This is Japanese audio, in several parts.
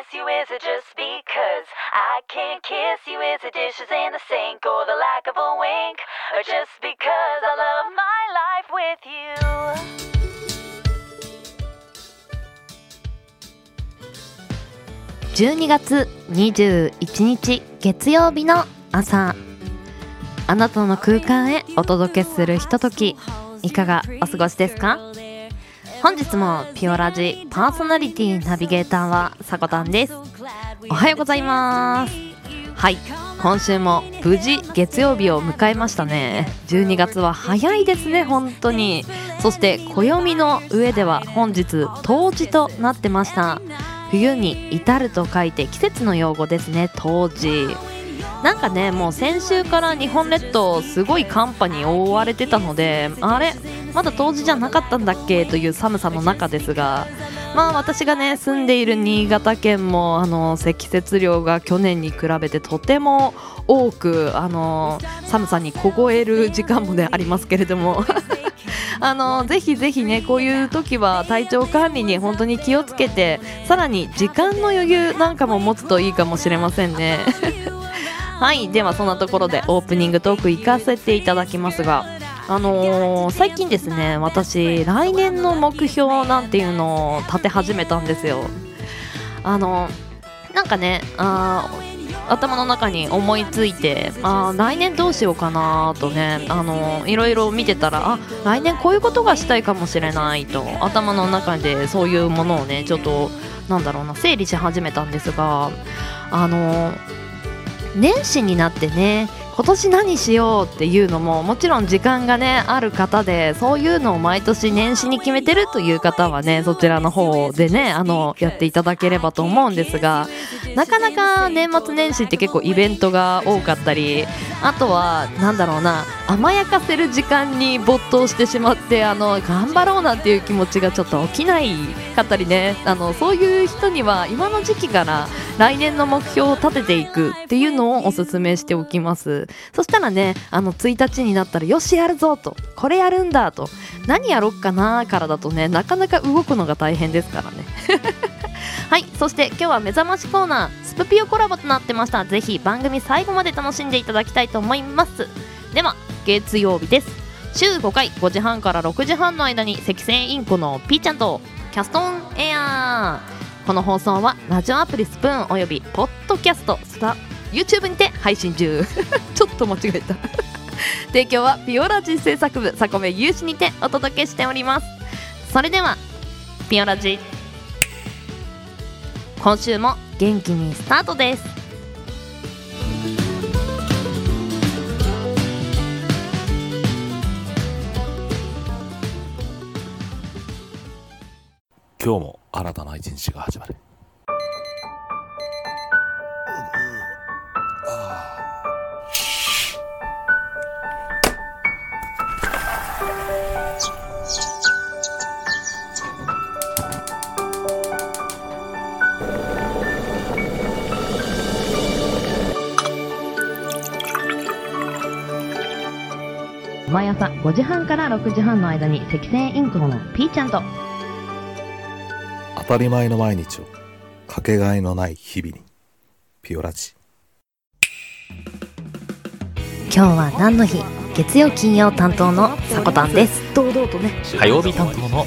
miss you? Is it just because I can't kiss you? Is it dishes in the sink or the lack of a wink? Or just because I love my life with you? 12月21日月曜日の朝あなたの空間へお届けするひとときいかがお過ごしですか本日もピオラジパーソナリティナビゲーターはさこたんです。おはようございます。はい今週も無事月曜日を迎えましたね。12月は早いですね本当に。そして暦の上では本日冬至となってました。冬に至ると書いて季節の用語ですね冬至。なんかねもう先週から日本列島すごい寒波に覆われてたのであれ？まだ冬至じゃなかったんだっけ？という寒さの中ですが。まあ私がね住んでいる新潟県もあの積雪量が去年に比べてとても多くあの寒さに凍える時間もねありますけれども。あのぜひぜひねこういう時は体調管理に本当に気をつけてさらに時間の余裕なんかも持つといいかもしれませんね。はいではそんなところでオープニングトーク行かせていただきますがあのー最近ですね私来年の目標なんていうのを立て始めたんですよ。あのなんかねあ頭の中に思いついてあ来年どうしようかなとねあのいろいろ見てたらあ来年こういうことがしたいかもしれないと頭の中でそういうものをねちょっとなんだろうな整理し始めたんですがあの年始になってね今年何しようっていうのももちろん時間がねある方でそういうのを毎年年始に決めてるという方はねそちらの方でねあのやっていただければと思うんですがなかなか年末年始って結構イベントが多かったりあとはなんだろうな甘やかせる時間に没頭してしまってあの頑張ろうなんていう気持ちがちょっと起きないかったりね。あのそういう人には今の時期から来年の目標を立てていくっていうのをおすすめしておきます。そしたらねあの1日になったらよしやるぞと。これやるんだと。何やろっかなからだとねなかなか動くのが大変ですからね。はいそして今日は目覚ましコーナースプピオコラボとなってました。ぜひ番組最後まで楽しんでいただきたいと思います。では月曜日です。週5回5時半から6時半の間に赤線インコのピーちゃんとキャストオンエア。ーこの放送はラジオアプリスプーンおよびポッドキャストスタ YouTube にて配信中。ちょっと間違えた。提供はピオラジ制作部サコメ有志にてお届けしております。それではピオラジ。今週も元気にスタートです。今日も新たな一日が始まる。毎朝5時半から6時半の間に赤線インコのピーちゃんと。当たり前の毎日をかけがえのない日々にピオラジ。今日は何の日？月曜金曜担当のさこたんです。堂々とね。火曜日担当の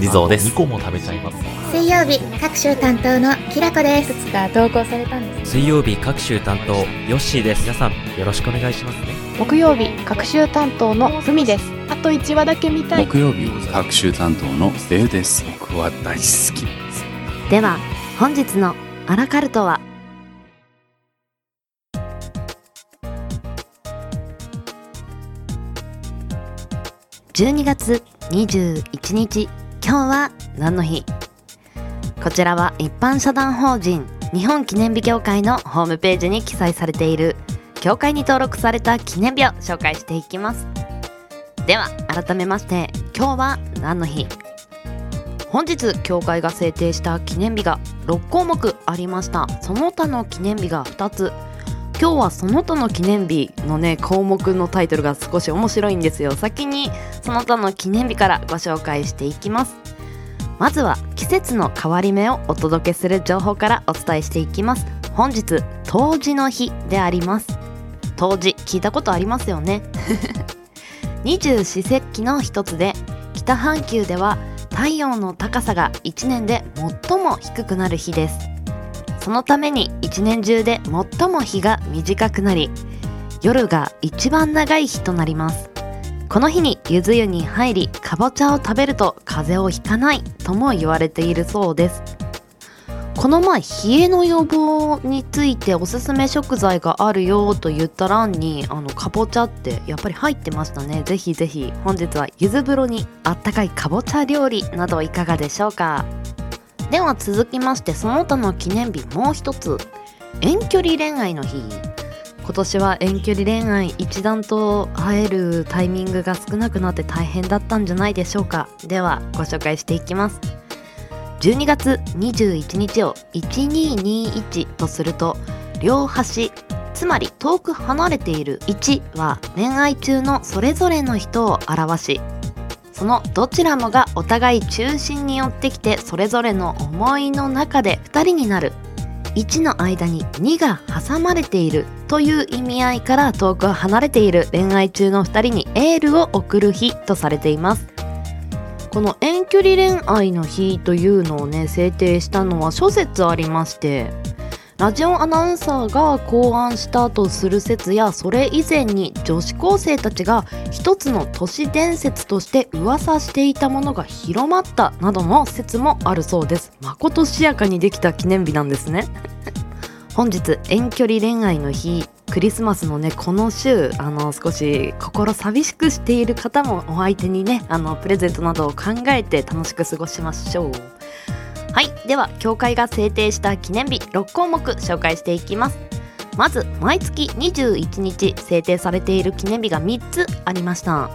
地蔵です。2個も食べちゃいます。水曜日各週担当のきらこです。つか投稿されたんです。水曜日各週担当ヨッシーです。皆さんよろしくお願いしますね。木曜日各週担当のふみです。あと1話だけ見たい。木曜日各週担当のデウです。僕は大好きです。では本日のアラカルトは？12月21日今日は何の日？こちらは一般社団法人日本記念日協会のホームページに記載されている協会に登録された記念日を紹介していきます。では改めまして今日は何の日？本日協会が制定した記念日が6項目ありました。その他の記念日が2つ今日はその他の記念日のね項目のタイトルが少し面白いんですよ。先にその他の記念日からご紹介していきます。まずは季節の変わり目をお届けする情報からお伝えしていきます。本日冬至の日であります。冬至聞いたことありますよね？二十四節気の一つで北半球では太陽の高さが1年で最も低くなる日です。そのために一年中で最も日が短くなり夜が一番長い日となります。この日にゆず湯に入りかぼちゃを食べると風邪をひかないとも言われているそうです。この前冷えの予防についておすすめ食材があるよと言った欄にあのかぼちゃってやっぱり入ってましたね。ぜひぜひ本日はゆず風呂にあったかいかぼちゃ料理などいかがでしょうか？では続きましてその他の記念日もう一つ。遠距離恋愛の日。今年は遠距離恋愛一段と会えるタイミングが少なくなって大変だったんじゃないでしょうか。ではご紹介していきます。12月21日を1221とすると両端つまり遠く離れている1は恋愛中のそれぞれの人を表しそのどちらもがお互い中心に寄ってきてそれぞれの思いの中で2人になる。1の間に2が挟まれているという意味合いから遠く離れている恋愛中の2人にエールを送る日とされています。この遠距離恋愛の日というのをね制定したのは諸説ありましてラジオアナウンサーが考案したとする説やそれ以前に女子高生たちが一つの都市伝説として噂していたものが広まったなどの説もあるそうです。まことしやかにできた記念日なんですね。本日遠距離恋愛の日クリスマスのねこの週あの少し心寂しくしている方もお相手にねあのプレゼントなどを考えて楽しく過ごしましょう。はい。では協会が制定した記念日6項目紹介していきます。まず毎月21日制定されている記念日が3つありました。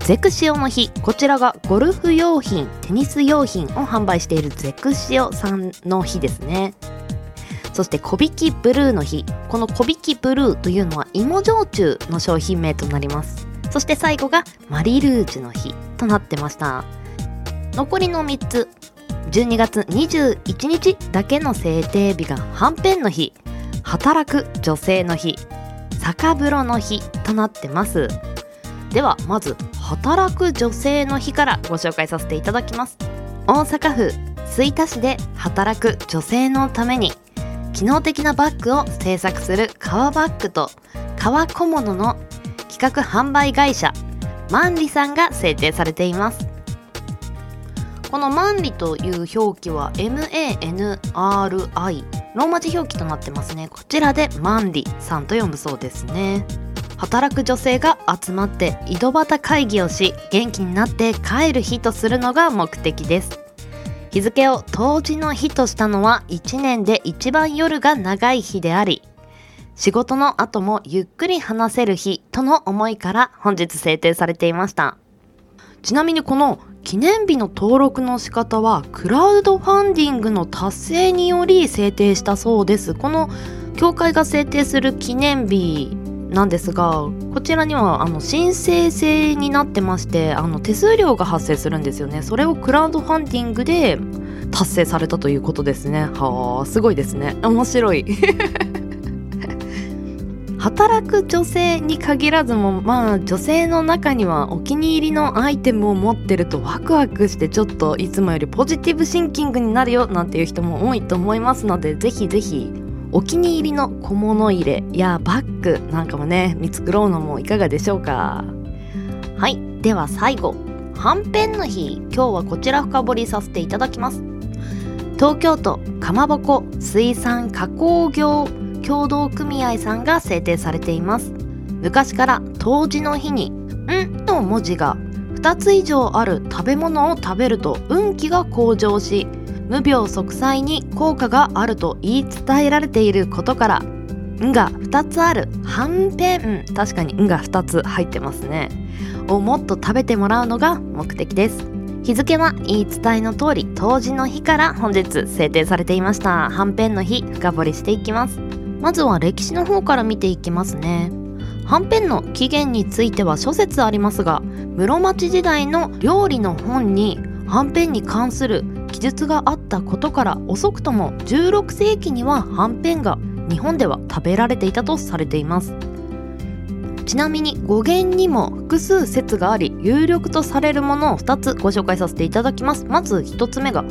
ゼクシオの日こちらがゴルフ用品テニス用品を販売しているゼクシオさんの日ですね。そして小引きブルーの日。この小引きブルーというのは芋焼酎の商品名となります。そして最後がマリルージュの日となってました。残りの3つ12月21日だけの制定日がはんぺんの日。働く女性の日。酒風呂の日となってます。ではまず働く女性の日からご紹介させていただきます。大阪府吹田市で働く女性のために機能的なバッグを制作する革バッグと革小物の企画販売会社マンリさんが制定されています。このマンリという表記は MANRI ローマ字表記となってますね。こちらでマンリさんと呼ぶそうですね。働く女性が集まって井戸端会議をし元気になって帰る日とするのが目的です。日付を冬至の日としたのは1年で一番夜が長い日であり仕事の後もゆっくり話せる日との思いから本日制定されていました。ちなみにこの記念日の登録の仕方はクラウドファンディングの達成により制定したそうです。この協会が制定する記念日なんですがこちらにはあの申請制になってましてあの手数料が発生するんですよね。それをクラウドファンディングで達成されたということですね。はあすごいですね。面白い。働く女性に限らずもまあ女性の中にはお気に入りのアイテムを持ってるとワクワクしてちょっといつもよりポジティブシンキングになるよなんていう人も多いと思いますのでぜひぜひお気に入りの小物入れやバッグなんかもね見繕うのもいかがでしょうか。はい。では最後。はんぺんの日。今日はこちら深掘りさせていただきます。東京都かまぼこ水産加工業協同組合さんが制定されています。昔から冬至の日に「ん」の文字が2つ以上ある食べ物を食べると運気が向上し無病息災に効果があると言い伝えられていることから「ん」が2つある。はんぺん。確かに「ん」が2つ入ってますね。をもっと食べてもらうのが目的です。日付は言い伝えの通り冬至の日から本日制定されていました。はんぺんの日深掘りしていきます。まずは歴史の方から見ていきますね。はんぺんの起源については諸説ありますが室町時代の料理の本にはんぺんに関する記述があったことから遅くとも16世紀にははんぺんが日本では食べられていたとされています。ちなみに語源にも複数説があり有力とされるものを2つご紹介させていただきます。まず1つ目が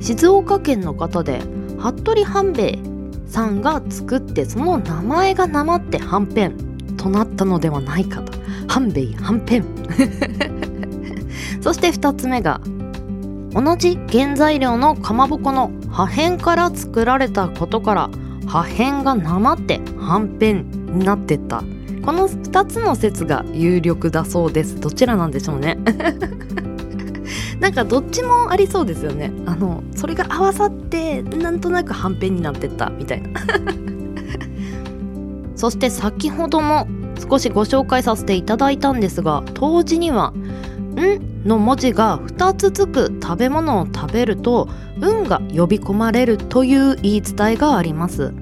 静岡県の方で服部半兵衛さんが作ってその名前がなまってはんぺん。となったのではないかと。半兵衛はんぺん。そして2つ目が同じ原材料のかまぼこの破片から作られたことから破片がなまってはんぺんになってった。この2つの説が有力だそうです。どちらなんでしょうね。なんかどっちもありそうですよね。あのそれが合わさってなんとなくはんぺんになってったみたいな。そして先ほども少しご紹介させていただいたんですが当時には「ん」の文字が2つつく食べ物を食べると運が呼び込まれるという言い伝えがあります。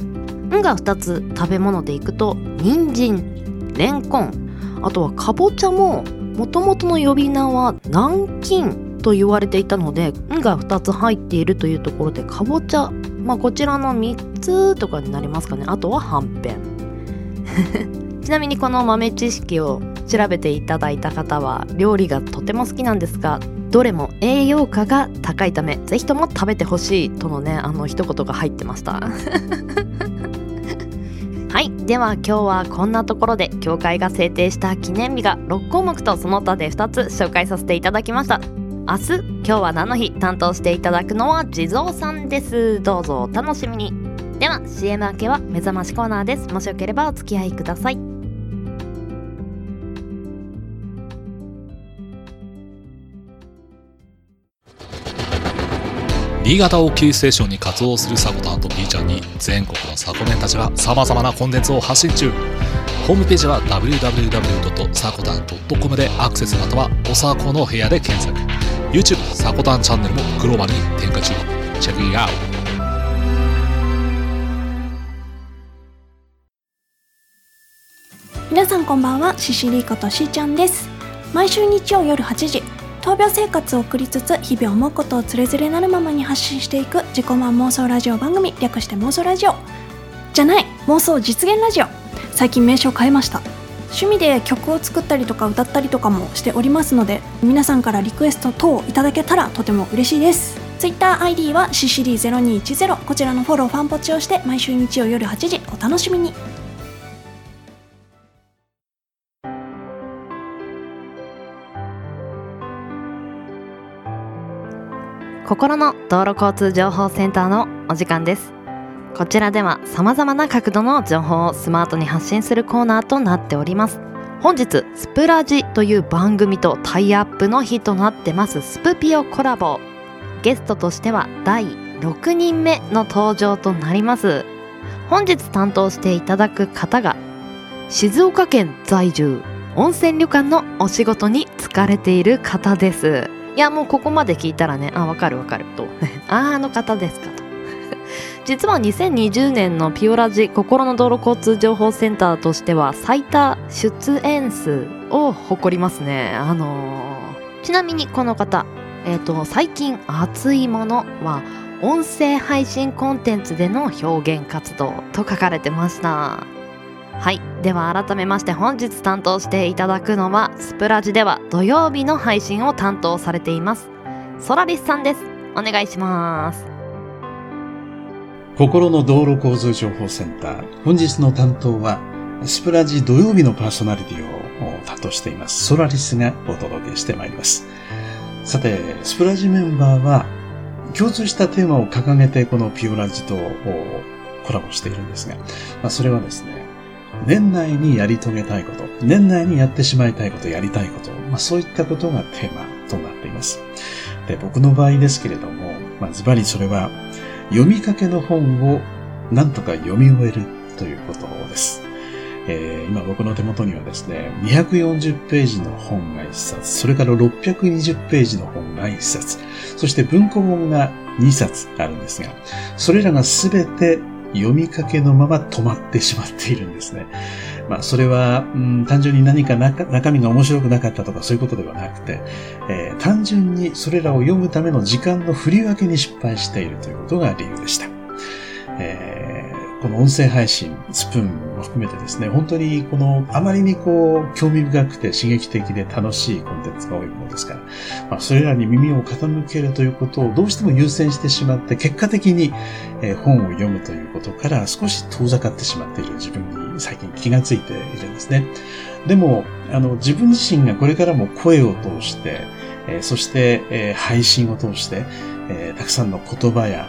運が2つ食べ物でいくと人参レンコンあとはかぼちゃももともとの呼び名は南京。と言われていたので「ん」が2つ入っているというところでかぼちゃまあこちらの3つとかになりますかね。あとははんぺん。ちなみにこの豆知識を調べていただいた方は料理がとても好きなんですがどれも栄養価が高いためぜひとも食べてほしいとのねあの一言が入ってました。はい。では今日はこんなところで教会が制定した記念日が6項目とその他で2つ紹介させていただきました明日今日は何の日担当していただくのは地蔵さんです。どうぞお楽しみに。では CM 明けは目覚ましコーナーです。もしよければお付き合いください。新潟をキーステーションに活動するサコタンと B ちゃんに全国のサコメンたちが様々なコンテンツを発信中。ホームページは www.sakotan.com でアクセスまたはおさこの部屋で検索。YouTube サコタンチャンネルもグローバルに展開中。チェックイアウト。皆さんこんばんは。シシリーことしーちゃんです。毎週日曜夜8時闘病生活を送りつつ日々思うことをつれづれなるままに発信していく自己満妄想ラジオ番組略して妄想ラジオ。じゃない妄想実現ラジオ。最近名称変えました。趣味で曲を作ったりとか歌ったりとかもしておりますので皆さんからリクエスト等いただけたらとても嬉しいです。TwitterID はシシリ0210こちらのフォローファンポチをして毎週日曜夜8時お楽しみに。心の道路交通情報センターのお時間です。こちらでは様々な角度の情報をスマートに発信するコーナーとなっております。本日スプラジという番組とタイアップの日となってますスプピオコラボ。ゲストとしては第6人目の登場となります。本日担当していただく方が静岡県在住温泉旅館のお仕事に就かれている方です。いやもうここまで聞いたらねあわかるわかる。と。ああの方ですかと。実は2020年のピオラジ心の道路交通情報センターとしては最多出演数を誇りますね。あのーちなみにこの方えっ、と最近熱いものは音声配信コンテンツでの表現活動と書かれてました。はい。では改めまして本日担当していただくのはスプラジでは土曜日の配信を担当されています。ソラリスさんです。お願いします。心の道路交通情報センター。本日の担当は、スプラジ土曜日のパーソナリティを担当しています。ソラリスがお届けしてまいります。さて、スプラジメンバーは、共通したテーマを掲げてこのピオラジとコラボしているんですが、まあ、それはですね、年内にやり遂げたいこと、年内にやってしまいたいこと、やりたいこと、まあ、そういったことがテーマとなっています。で、僕の場合ですけれども、まあ、ズバリそれは、読みかけの本をなんとか読み終えるということです。えー今僕の手元にはですね、240ページの本が1冊、それから620ページの本が1冊、そして文庫本が2冊あるんですが、それらがすべて読みかけのまま止まってしまっているんですね。まあ、それは、うん、単純に何か中中身が面白くなかったとかそういうことではなくて、えー単純にそれらを読むための時間の振り分けに失敗しているということが理由でした。えーこの音声配信、スプーンも含めてですね、本当にこの、あまりにこう、興味深くて刺激的で楽しいコンテンツが多いものですから、まあ、それらに耳を傾けるということをどうしても優先してしまって、結果的に、えー本を読むということから少し遠ざかってしまっている自分に最近気がついているんですね。でも、あの、自分自身がこれからも声を通して、えーそして、えー配信を通して、えーたくさんの言葉や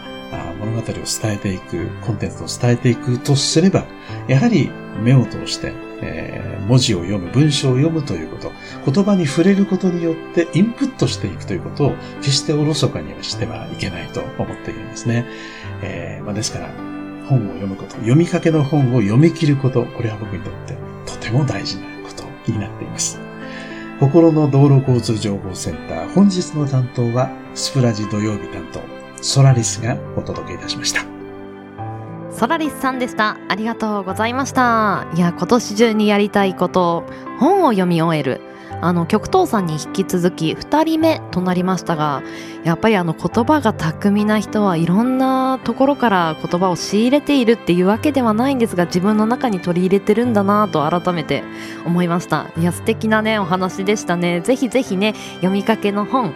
物語を伝えていく、コンテンツを伝えていくとすれば、やはり目を通して、えー文字を読む、文章を読むということ、言葉に触れることによってインプットしていくということを決しておろそかにはしてはいけないと思っているんですね。えーまあ、ですから、本を読むこと、読みかけの本を読み切ること、これは僕にとってとても大事なことになっています。心の道路交通情報センター、本日の担当は、スプラジ土曜日担当、ソラリスがお届けいたしました。ソラリスさんでしたありがとうございましたいや今年中にやりたいこと本を読み終えるあの極東さんに引き続き2人目となりましたがやっぱりあの言葉が巧みな人はいろんなところから言葉を仕入れているっていうわけではないんですが自分の中に取り入れてるんだなと改めて思いました。いや素敵なねお話でしたね。ぜひぜひね読みかけの本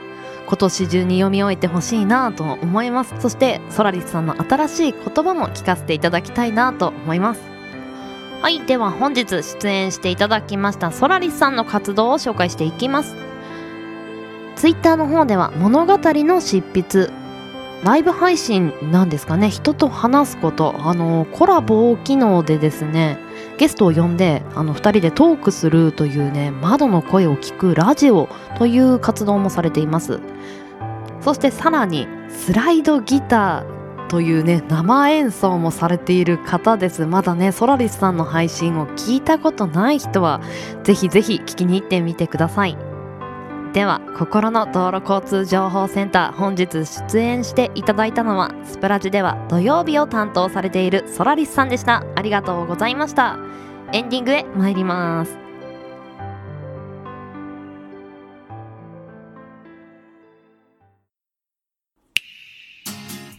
今年中に読み終えてほしいなと思います。そしてソラリスさんの新しい言葉も聞かせていただきたいなと思います。はいでは本日出演していただきましたソラリスさんの活動を紹介していきます。ツイッターの方では物語の執筆ライブ配信なんですかね。人と話すことあのコラボ機能でですねゲストを呼んであの2人でトークするというね窓の声を聞くラジオという活動もされています。そしてさらにスライドギターというね生演奏もされている方です。まだねソラリスさんの配信を聞いたことない人はぜひぜひ聞きに行ってみてください。では心の道路交通情報センター本日出演していただいたのはスプラジでは土曜日を担当されているソラリスさんでした。ありがとうございました。エンディングへ参ります。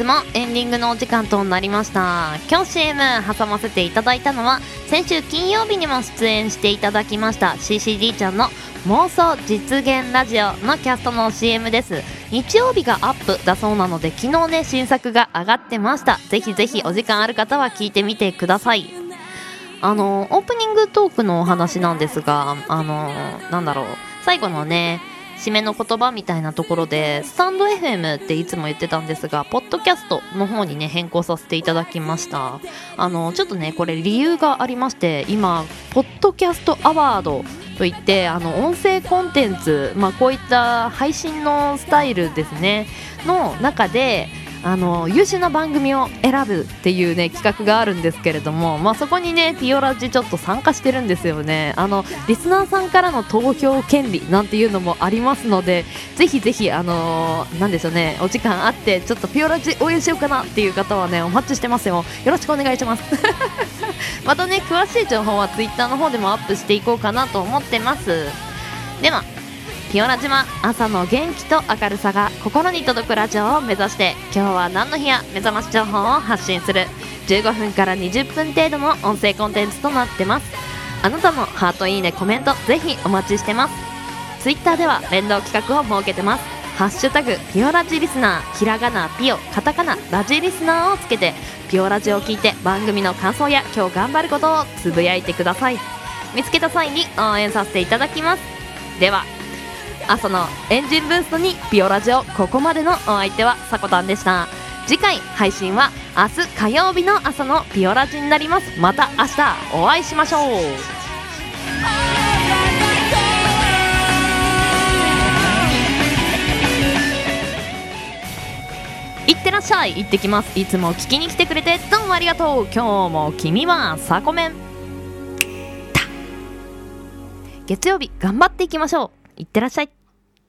日もエンディングのお時間となりました。今日 CM 挟ませていただいたのは先週金曜日にも出演していただきました CCD ちゃんの妄想実現ラジオのキャストの CM です。日曜日がアップだそうなので昨日ね新作が上がってました。ぜひぜひお時間ある方は聞いてみてください。あのオープニングトークのお話なんですがあのなんだろう。最後のね締めの言葉みたいなところでスタンド FM っていつも言ってたんですがポッドキャストの方にね変更させていただきました。あのちょっとねこれ理由がありまして今ポッドキャストアワードといってあの音声コンテンツ、まあ、こういった配信のスタイルですねの中であの優秀な番組を選ぶっていうね企画があるんですけれども、まあ、そこにねピオラジちょっと参加してるんですよね。あのリスナーさんからの投票権利なんていうのもありますのでぜひぜひあのーなんでしょうねお時間あってちょっとピオラジ応援しようかなっていう方はねお待ちしてますよ。よろしくお願いします。またね詳しい情報はツイッターの方でもアップしていこうかなと思ってます。では。ピオラ島朝の元気と明るさが心に届くラジオを目指して今日は何の日や目覚まし情報を発信する。15分から20分程度の音声コンテンツとなってます。あなたのハートいいねコメントぜひお待ちしてます。ツイッターでは連動企画を設けてます。ハッシュタグピオラジリスナーひらがなピオカタカナラジリスナーをつけてピオラジを聞いて番組の感想や今日頑張ることをつぶやいてください。見つけた際に応援させていただきます。では朝のエンジンブーストにピオラジオここまでのお相手はさこたんでした。次回配信は明日火曜日の朝のピオラジになります。また明日お会いしましょう。いってらっしゃい。行ってきます。いつも聞きに来てくれてどうもありがとう。今日も君はサコメン。月曜日頑張っていきましょう。いってらっしゃい。